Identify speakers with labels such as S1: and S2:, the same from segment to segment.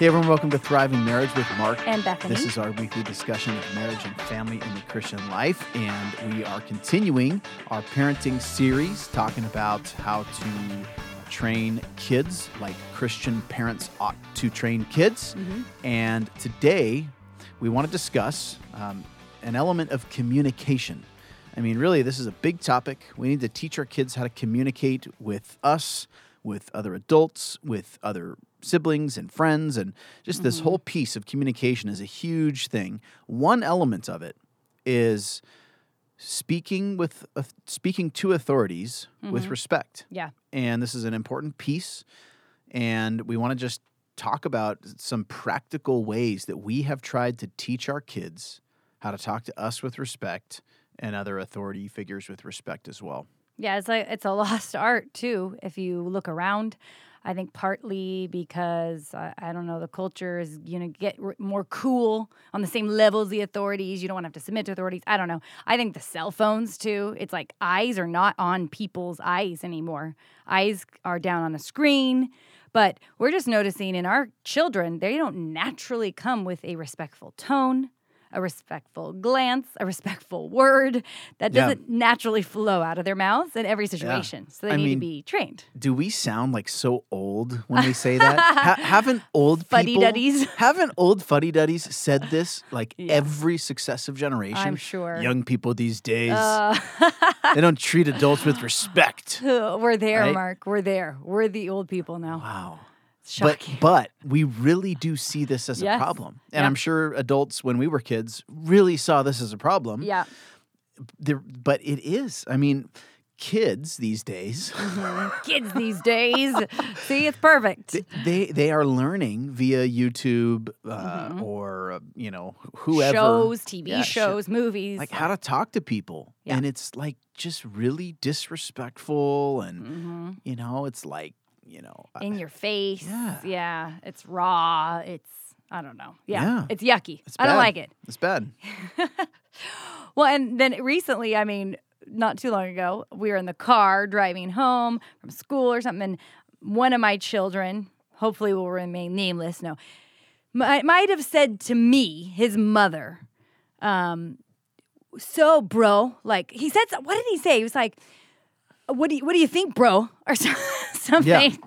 S1: Hey everyone, welcome to Thriving Marriage with Mark
S2: and Bethany.
S1: This is our weekly discussion of marriage and family in the Christian life, and we are continuing our parenting series talking about how to train kids like Christian parents ought to train kids.
S2: Mm-hmm.
S1: And today we want to discuss um, an element of communication. I mean, really, this is a big topic. We need to teach our kids how to communicate with us, with other adults, with other siblings and friends, and just this whole piece of communication is a huge thing. One element of it is speaking with uh, speaking to authorities with respect
S2: yeah.
S1: and this is an important piece and we want to just talk about some practical ways that we have tried to teach our kids how to talk to us with respect and other authority figures with respect as well
S2: Yeah, it's like it's a lost art too. If you look around, I think partly because I, I don't know the culture is you know get r- more cool on the same level as the authorities. You don't want to have to submit to authorities. I don't know. I think the cell phones too. It's like eyes are not on people's eyes anymore. Eyes are down on a screen. But we're just noticing in our children, they don't naturally come with a respectful tone, a respectful glance, a respectful word that doesn't naturally flow out of their mouths in every situation. So they
S1: I
S2: need
S1: mean,
S2: to be trained.
S1: do we sound like so old when we say that ha- haven't old people
S2: Fuddy-duddies.
S1: haven't old fuddy-duddies said this like
S2: Yeah.
S1: every successive generation
S2: I'm sure.
S1: young people these days
S2: Uh,
S1: they don't treat adults with respect
S2: we're there,
S1: Right?
S2: Mark. We're there. We're the old people now.
S1: wow
S2: It's
S1: But but we really do see this as a problem, and
S2: Yeah.
S1: I'm sure adults when we were kids really saw this as a problem.
S2: yeah.
S1: There, but it is. I mean, kids these days
S2: Kids these days. See, it's perfect.
S1: they they are learning via YouTube uh, or uh, you know whoever
S2: Mm-hmm. Shows, TV
S1: Yeah, sh-
S2: shows, movies.
S1: like how to talk to people,
S2: Yeah.
S1: and it's like just really disrespectful, and
S2: Mhm.
S1: you know it's like you know I-
S2: in your face.
S1: Yeah.
S2: Yeah. It's raw. It's I don't know. Yeah.
S1: Yeah.
S2: It's yucky.
S1: it's
S2: I don't like it.
S1: It's bad.
S2: Well, and then recently, I mean, not too long ago, we were in the car driving home from school or something, and one of my children, hopefully will remain nameless, no, might, might have said to me, his mother, um, so bro, like he said, what did he say? He was like, what do you, what do you think, bro? Or so- something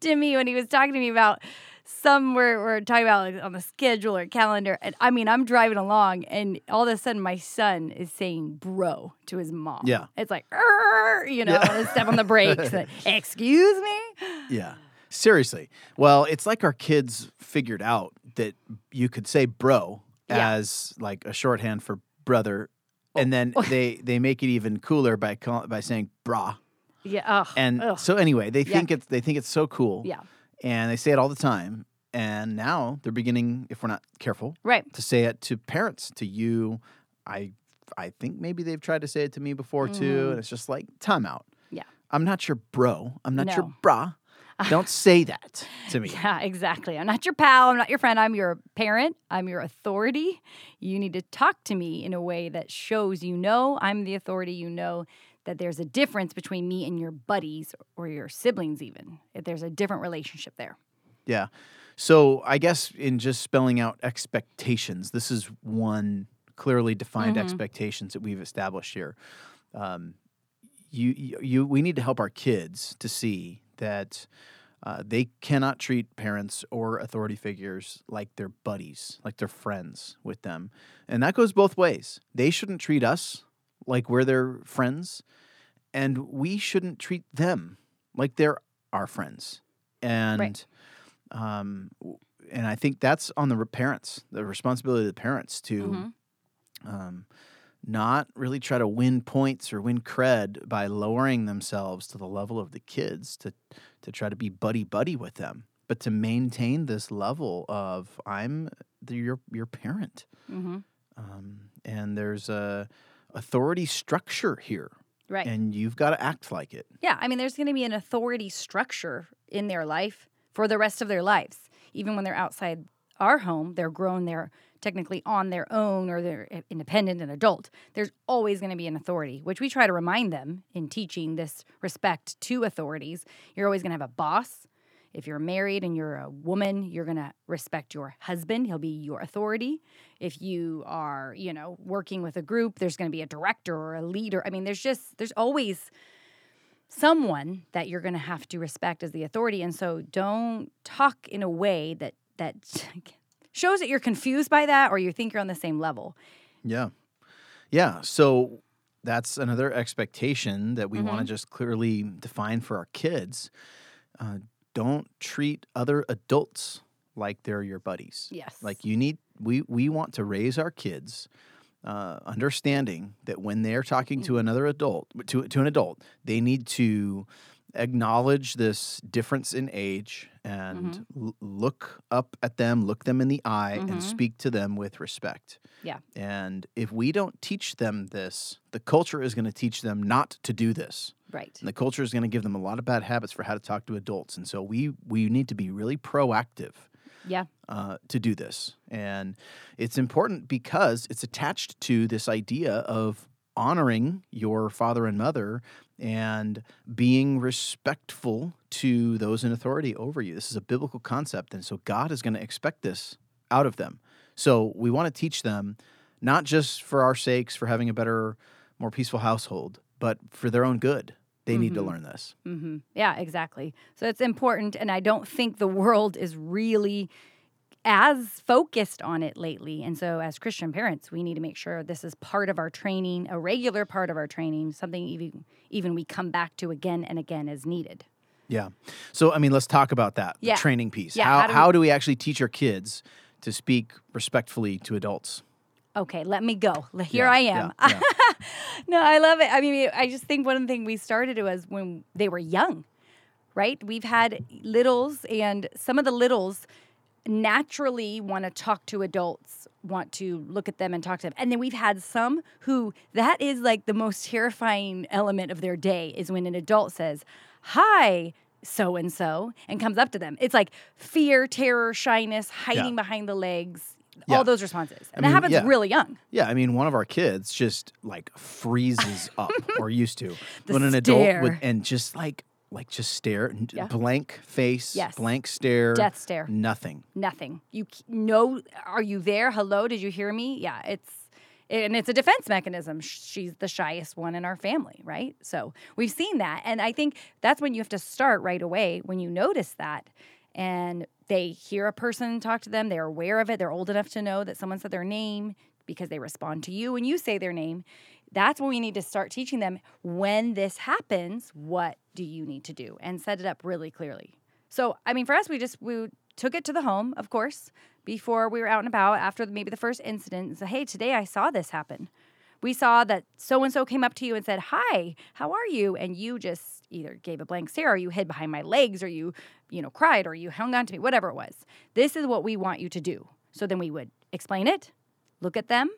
S2: to me when he was talking to me about some we're, we're talking about like, on the schedule or calendar. And I mean, I'm driving along and all of a sudden my son is saying bro to his mom.
S1: Yeah.
S2: It's like, you know,
S1: Yeah.
S2: step on the brakes. like, Excuse me?
S1: Yeah. Seriously. Well, it's like our kids figured out that you could say bro
S2: Yeah.
S1: as like a shorthand for brother. Oh. And then they, they make it even cooler by call, by saying brah.
S2: Yeah. Ugh,
S1: And
S2: ugh.
S1: so anyway, they think
S2: Yuck.
S1: it's they think it's so cool.
S2: yeah.
S1: And they say it all the time. And now they're beginning, if we're not careful,
S2: Right.
S1: to say it to parents, to you. I I think maybe they've tried to say it to me before too. And it's just like, time out.
S2: Mm. Yeah.
S1: I'm not your bro. I'm not your bra. Don't say that to me.
S2: Yeah, exactly. I'm not your pal. I'm not your friend. I'm your parent. I'm your authority. You need to talk to me in a way that shows you know I'm the authority. You know that there's a difference between me and your buddies or your siblings, even. If there's a different relationship there.
S1: Yeah. So I guess in just spelling out expectations, this is one clearly defined
S2: Mm-hmm.
S1: expectations that we've established here. Um, you, you, you, we need to help our kids to see that uh, they cannot treat parents or authority figures like they're buddies, like they're friends with them, and that goes both ways. They shouldn't treat us like we're their friends, and we shouldn't treat them like they're our friends. And um, and I think that's on the parents, the responsibility of the parents to
S2: Mm-hmm.
S1: um, not really try to win points or win cred by lowering themselves to the level of the kids to to try to be buddy buddy with them, but to maintain this level of I'm the, your your parent,
S2: Mm-hmm.
S1: um, and there's a authority structure here,
S2: Right.
S1: and you've got to act like it.
S2: Yeah, I mean, there's going to be an authority structure in their life for the rest of their lives. Even when they're outside our home, they're grown, they're technically on their own or they're eh, independent and adult. There's always going to be an authority, which we try to remind them in teaching this respect to authorities. You're always going to have a boss If you're married and you're a woman, you're going to respect your husband. He'll be your authority. If you are, you know, working with a group, there's going to be a director or a leader. I mean, there's just, there's always someone that you're going to have to respect as the authority. And so don't talk in a way that, that shows that you're confused by that or you think you're on the same level.
S1: Yeah. Yeah. So that's another expectation that we want
S2: Mm-hmm.
S1: to just clearly define for our kids. Uh, don't treat other adults like they're your buddies.
S2: Yes.
S1: Like you need, we we want to raise our kids uh, understanding that when they're talking
S2: Mm.
S1: to another adult, to to an adult, they need to acknowledge this difference in age and
S2: Mm-hmm.
S1: l- look up at them, look them in the eye,
S2: Mhm.
S1: and speak to them with respect.
S2: Yeah.
S1: And if we don't teach them this, the culture is going to teach them not to do this.
S2: Right.
S1: And the culture is going to give them a lot of bad habits for how to talk to adults. And so we we need to be really proactive
S2: Yeah.
S1: uh, to do this. And it's important because it's attached to this idea of honoring your father and mother and being respectful to those in authority over you. This is a biblical concept. And so God is going to expect this out of them. So we want to teach them not just for our sakes, for having a better, more peaceful household, but for their own good. They need to learn this.
S2: hmm Yeah, exactly. So it's important, and I don't think the world is really as focused on it lately. And so, as Christian parents, we need to make sure this is part of our training, a regular part of our training, something even even we come back to again and again as needed.
S1: Yeah. So, I mean, let's talk about that
S2: Yeah.
S1: the training piece.
S2: Yeah,
S1: How,
S2: how do we-
S1: how do we actually teach our kids to speak respectfully to adults?
S2: Okay, let me go. Here
S1: Yeah,
S2: I am.
S1: yeah, yeah.
S2: no, I love it. I mean, I just think one thing we started was when they were young, right? We've had littles, and some of the littles naturally want to talk to adults, want to look at them and talk to them. And then we've had some who that is like the most terrifying element of their day is when an adult says, Hi, so and so, and comes up to them. It's like fear, terror, shyness, hiding behind the legs,
S1: Yeah.
S2: all those responses. And
S1: mean,
S2: that happens
S1: yeah.
S2: really young.
S1: Yeah, I mean, one of our kids just like freezes up, or used to, when an adult would, and just like, like just stare,
S2: Yeah.
S1: blank face,
S2: Yes.
S1: blank stare,
S2: Death stare.
S1: nothing.
S2: Nothing. You know, are you there? Hello, did you hear me? Yeah, it's and it's a defense mechanism. She's the shyest one in our family, right? So we've seen that, and I think that's when you have to start right away when you notice that, and they hear a person talk to them. They're aware of it. They're old enough to know that someone said their name because they respond to you when you say their name. That's when we need to start teaching them when this happens. What do you need to do, and set it up really clearly. So, I mean, for us, we just we took it to the home, of course, before we were out and about after maybe the first incident and said, "Hey, today I saw this happen. We saw that so and so came up to you and said, "Hi, how are you?" and you just either gave a blank stare or you hid behind my legs or you, you know, cried or you hung on to me, whatever it was. This is what we want you to do. So then we would explain it, look at them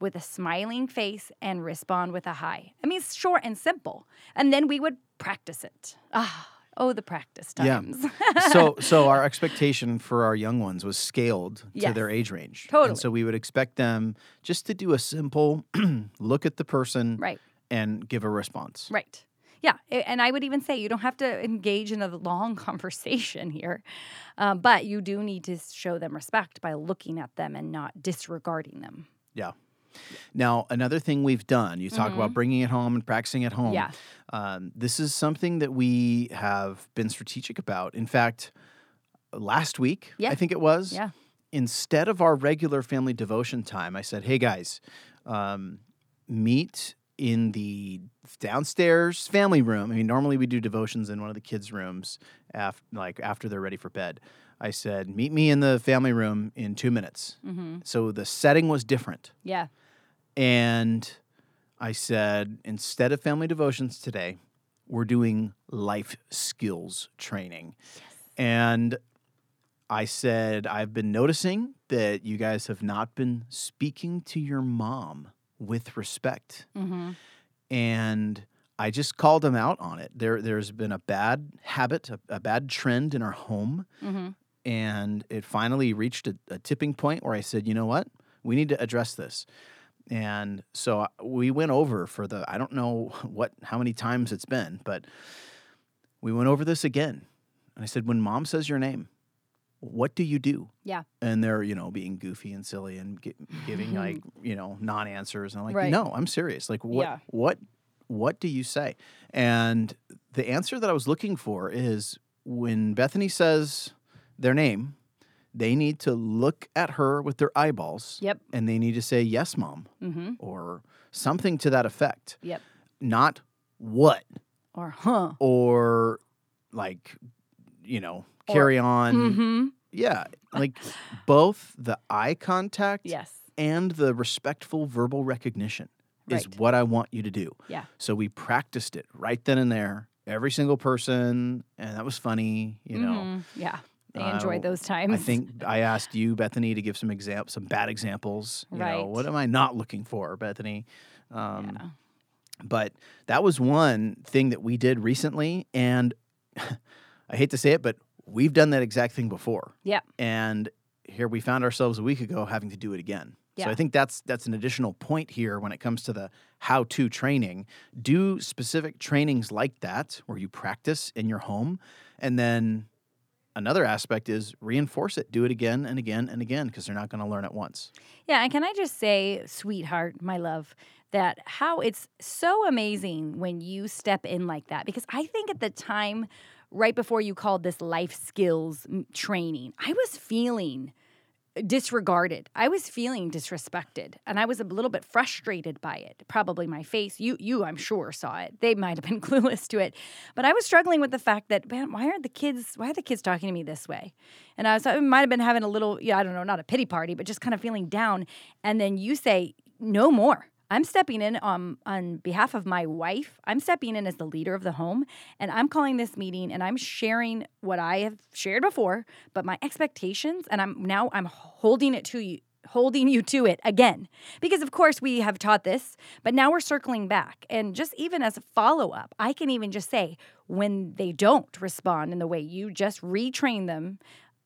S2: with a smiling face and respond with a hi. I mean, it's short and simple. And then we would practice it. Ah, oh, the practice times. Yeah.
S1: so, so our expectation for our young ones was scaled to their age range.
S2: Totally.
S1: And so we would expect them just to do a simple look at the person
S2: right.
S1: and give a response.
S2: Right. Yeah. And I would even say you don't have to engage in a long conversation here, um, but you do need to show them respect by looking at them and not disregarding them.
S1: Yeah. Now, another thing we've done, you talk about bringing it home and practicing at home.
S2: Mm-hmm. Yeah.
S1: Um, this is something that we have been strategic about. In fact, last week,
S2: Yeah.
S1: I think it was,
S2: Yeah.
S1: instead of our regular family devotion time, I said, hey guys, um, meet in the downstairs family room. I mean, normally we do devotions in one of the kids' rooms, af- like after they're ready for bed. I said, meet me in the family room in two minutes.
S2: Mm-hmm.
S1: So the setting was different.
S2: Yeah.
S1: And I said, instead of family devotions today, we're doing life skills training. Yes. And I said, I've been noticing that you guys have not been speaking to your mom with respect.
S2: Mm-hmm.
S1: And I just called them out on it. There, there's been a bad habit, a, a bad trend in our home.
S2: Mm-hmm.
S1: And it finally reached a, a tipping point where I said, you know what? We need to address this. And so we went over for the, I don't know what, how many times it's been, but we went over this again. And I said, when mom says your name, what do you do?
S2: Yeah.
S1: And they're, you know, being goofy and silly and gi- giving like, you know, non-answers. And I'm like,
S2: Right.
S1: no, I'm serious. Like, what,
S2: Yeah.
S1: what, what do you say? And the answer that I was looking for is when Bethany says their name, they need to look at her with their eyeballs
S2: Yep.
S1: and they need to say, yes, mom,
S2: Mm-hmm.
S1: or something to that effect.
S2: Yep.
S1: Not what
S2: Or huh.
S1: or like, you know, carry on.
S2: Mm-hmm.
S1: Yeah. Like both the eye contact
S2: Yes.
S1: and the respectful verbal recognition is
S2: Right.
S1: what I want you to do.
S2: Yeah.
S1: So we practiced it right then and there, every single person. And that was funny, you know.
S2: Mhm. Yeah. They
S1: Uh,
S2: enjoyed those times.
S1: I think I asked you, Bethany, to give some exam- some bad examples. You know,
S2: Right.
S1: what am I not looking for, Bethany? Um,
S2: Yeah.
S1: But that was one thing that we did recently, and I hate to say it, but we've done that exact thing before.
S2: Yeah.
S1: And here we found ourselves a week ago having to do it again. So I think that's that's an additional point here when it comes to the how-to training. Do specific trainings like that where you practice in your home, and then another aspect is reinforce it. Do it again and again and again because they're not going to learn at once.
S2: Yeah, and can I just say, sweetheart, my love, that how it's so amazing when you step in like that because I think at the time right before you called this life skills training, I was feeling disregarded. I was feeling disrespected and I was a little bit frustrated by it. Probably my face. You you I'm sure saw it. They might have been clueless to it. But I was struggling with the fact that man, why aren't the kids why are the kids talking to me this way? And I was I might have been having a little yeah, I don't know, not a pity party, but just kind of feeling down and then you say no more. I'm stepping in on, on behalf of my wife. I'm stepping in as the leader of the home, and I'm calling this meeting and I'm sharing what I have shared before, but my expectations, and I'm now I'm holding it to you, holding you to it again. Because of course we have taught this, but now we're circling back. And just even as a follow-up, I can even just say when they don't respond in the way you just retrain them,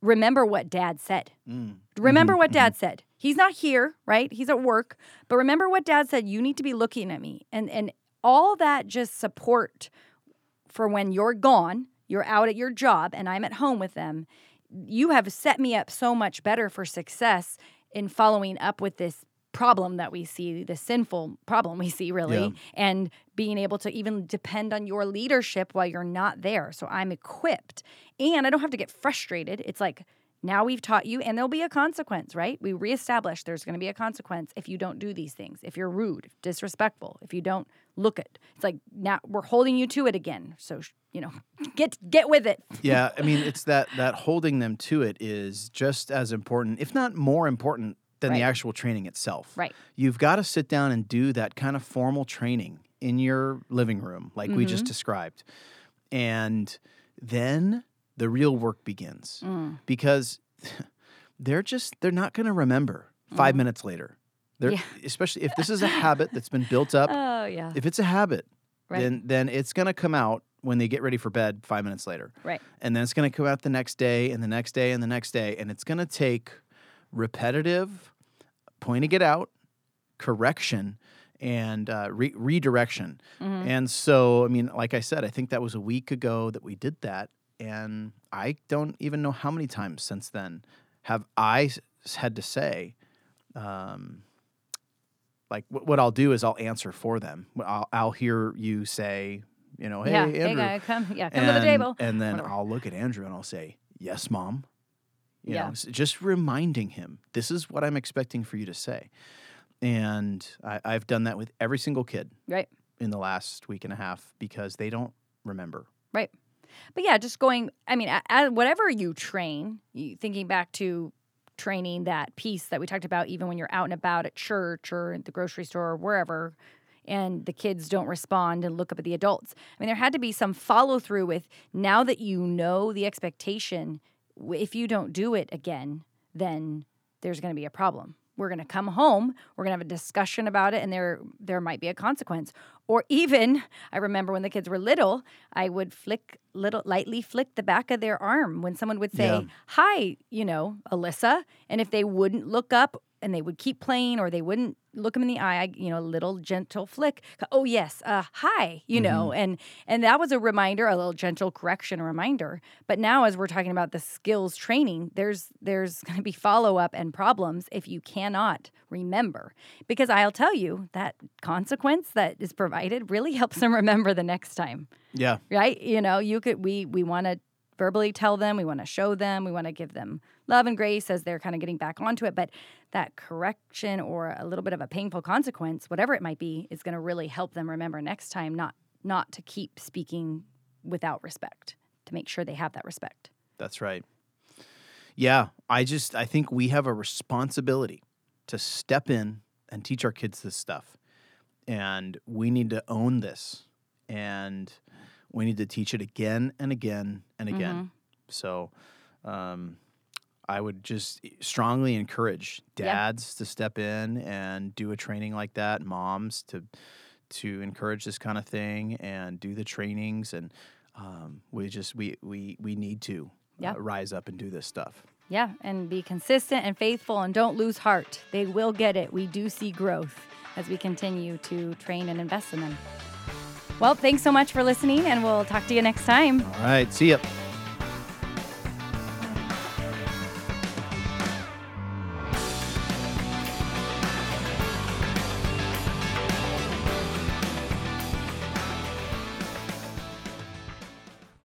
S2: remember what dad said.
S1: Mm.
S2: Remember what dad said. He's not here, right? He's at work. But remember what dad said. You need to be looking at me. And and all that just support for when you're gone, you're out at your job and I'm at home with them. You have set me up so much better for success in following up with this problem that we see, the sinful problem we see really,
S1: Yeah.
S2: and being able to even depend on your leadership while you're not there. So I'm equipped and I don't have to get frustrated. It's like now we've taught you, and there'll be a consequence, right? We reestablish there's going to be a consequence if you don't do these things, if you're rude, disrespectful, if you don't look it. It's like now we're holding you to it again. So you know, get get with it.
S1: yeah, I mean, it's that that holding them to it is just as important, if not more important, than the actual training itself.
S2: Right.
S1: You've got to sit down and do that kind of formal training in your living room, like we just
S2: Mhm.
S1: described, and then the real work begins
S2: Mm.
S1: because they're just they're not going to remember 5
S2: Mhm.
S1: minutes later. They're,
S2: Yeah.
S1: especially if this is a habit that's been built up.
S2: Oh yeah.
S1: If it's a habit,
S2: Right.
S1: then then it's going to come out when they get ready for bed 5 minutes later
S2: Right.
S1: and then it's going to come out the next day and the next day and the next day and it's going to take repetitive pointing it out correction and uh, re- redirection
S2: Mhm.
S1: and so i mean like i said i think that was a week ago that we did that and i don't even know how many times since then have I had to say um, like wh- what i'll do is i'll answer for them i'll, I'll hear you say you know hey
S2: yeah.
S1: andrew
S2: Hey guy, come. Yeah. Come
S1: and,
S2: to the table.
S1: And then
S2: Whatever.
S1: I'll look at Andrew and I'll say, Yes, mom. You
S2: Yeah.
S1: know, just reminding him, this is what I'm expecting for you to say. And I, I've done that with every single kid
S2: Right.
S1: in the last week and a half because they don't remember. Right.
S2: But yeah, just going. I mean, whatever you train, you, thinking back to training that piece that we talked about, even when you're out and about at church or at the grocery store or wherever, and the kids don't respond and look up at the adults. I mean, there had to be some follow through with now that you know the expectation. If you don't do it again, then there's going to be a problem. We're going to come home. We're going to have a discussion about it, and there there might be a consequence. Or even, I remember when the kids were little, I would flick little lightly flick the back of their arm when someone would say,
S1: Yeah.
S2: "Hi," you know, Alyssa, and if they wouldn't look up and they would keep playing or they wouldn't look them in the eye, I, you know, a little gentle flick. Oh yes, uh, hi, you know, and and that was a reminder, a little gentle correction, reminder. But now, as we're talking about the skills training, there's there's going to be follow up and problems if you cannot remember, because I'll tell you that consequence that is provided really helps them remember the next time,
S1: Yeah.
S2: right? You know, you could we we want to verbally tell them, we want to show them, we want to give them love and grace as they're kind of getting back onto it. But that correction or a little bit of a painful consequence, whatever it might be, is going to really help them remember next time not not to keep speaking without respect, to make sure they have that respect.
S1: That's right. Yeah, I just I think we have a responsibility to step in and teach our kids this stuff. And we need to own this and we need to teach it again and again and again. So um, I would just strongly encourage
S2: Yeah.
S1: dads to step in and do a training like that, moms to to encourage this kind of thing and do the trainings and um, we just we we we need to
S2: Yeah.
S1: uh, rise up and do this stuff.
S2: Yeah, and be consistent and faithful and don't lose heart. They will get it. We do see growth as we continue to train and invest in them. Well, thanks so much for listening, and we'll talk to you next time.
S1: All right, see ya.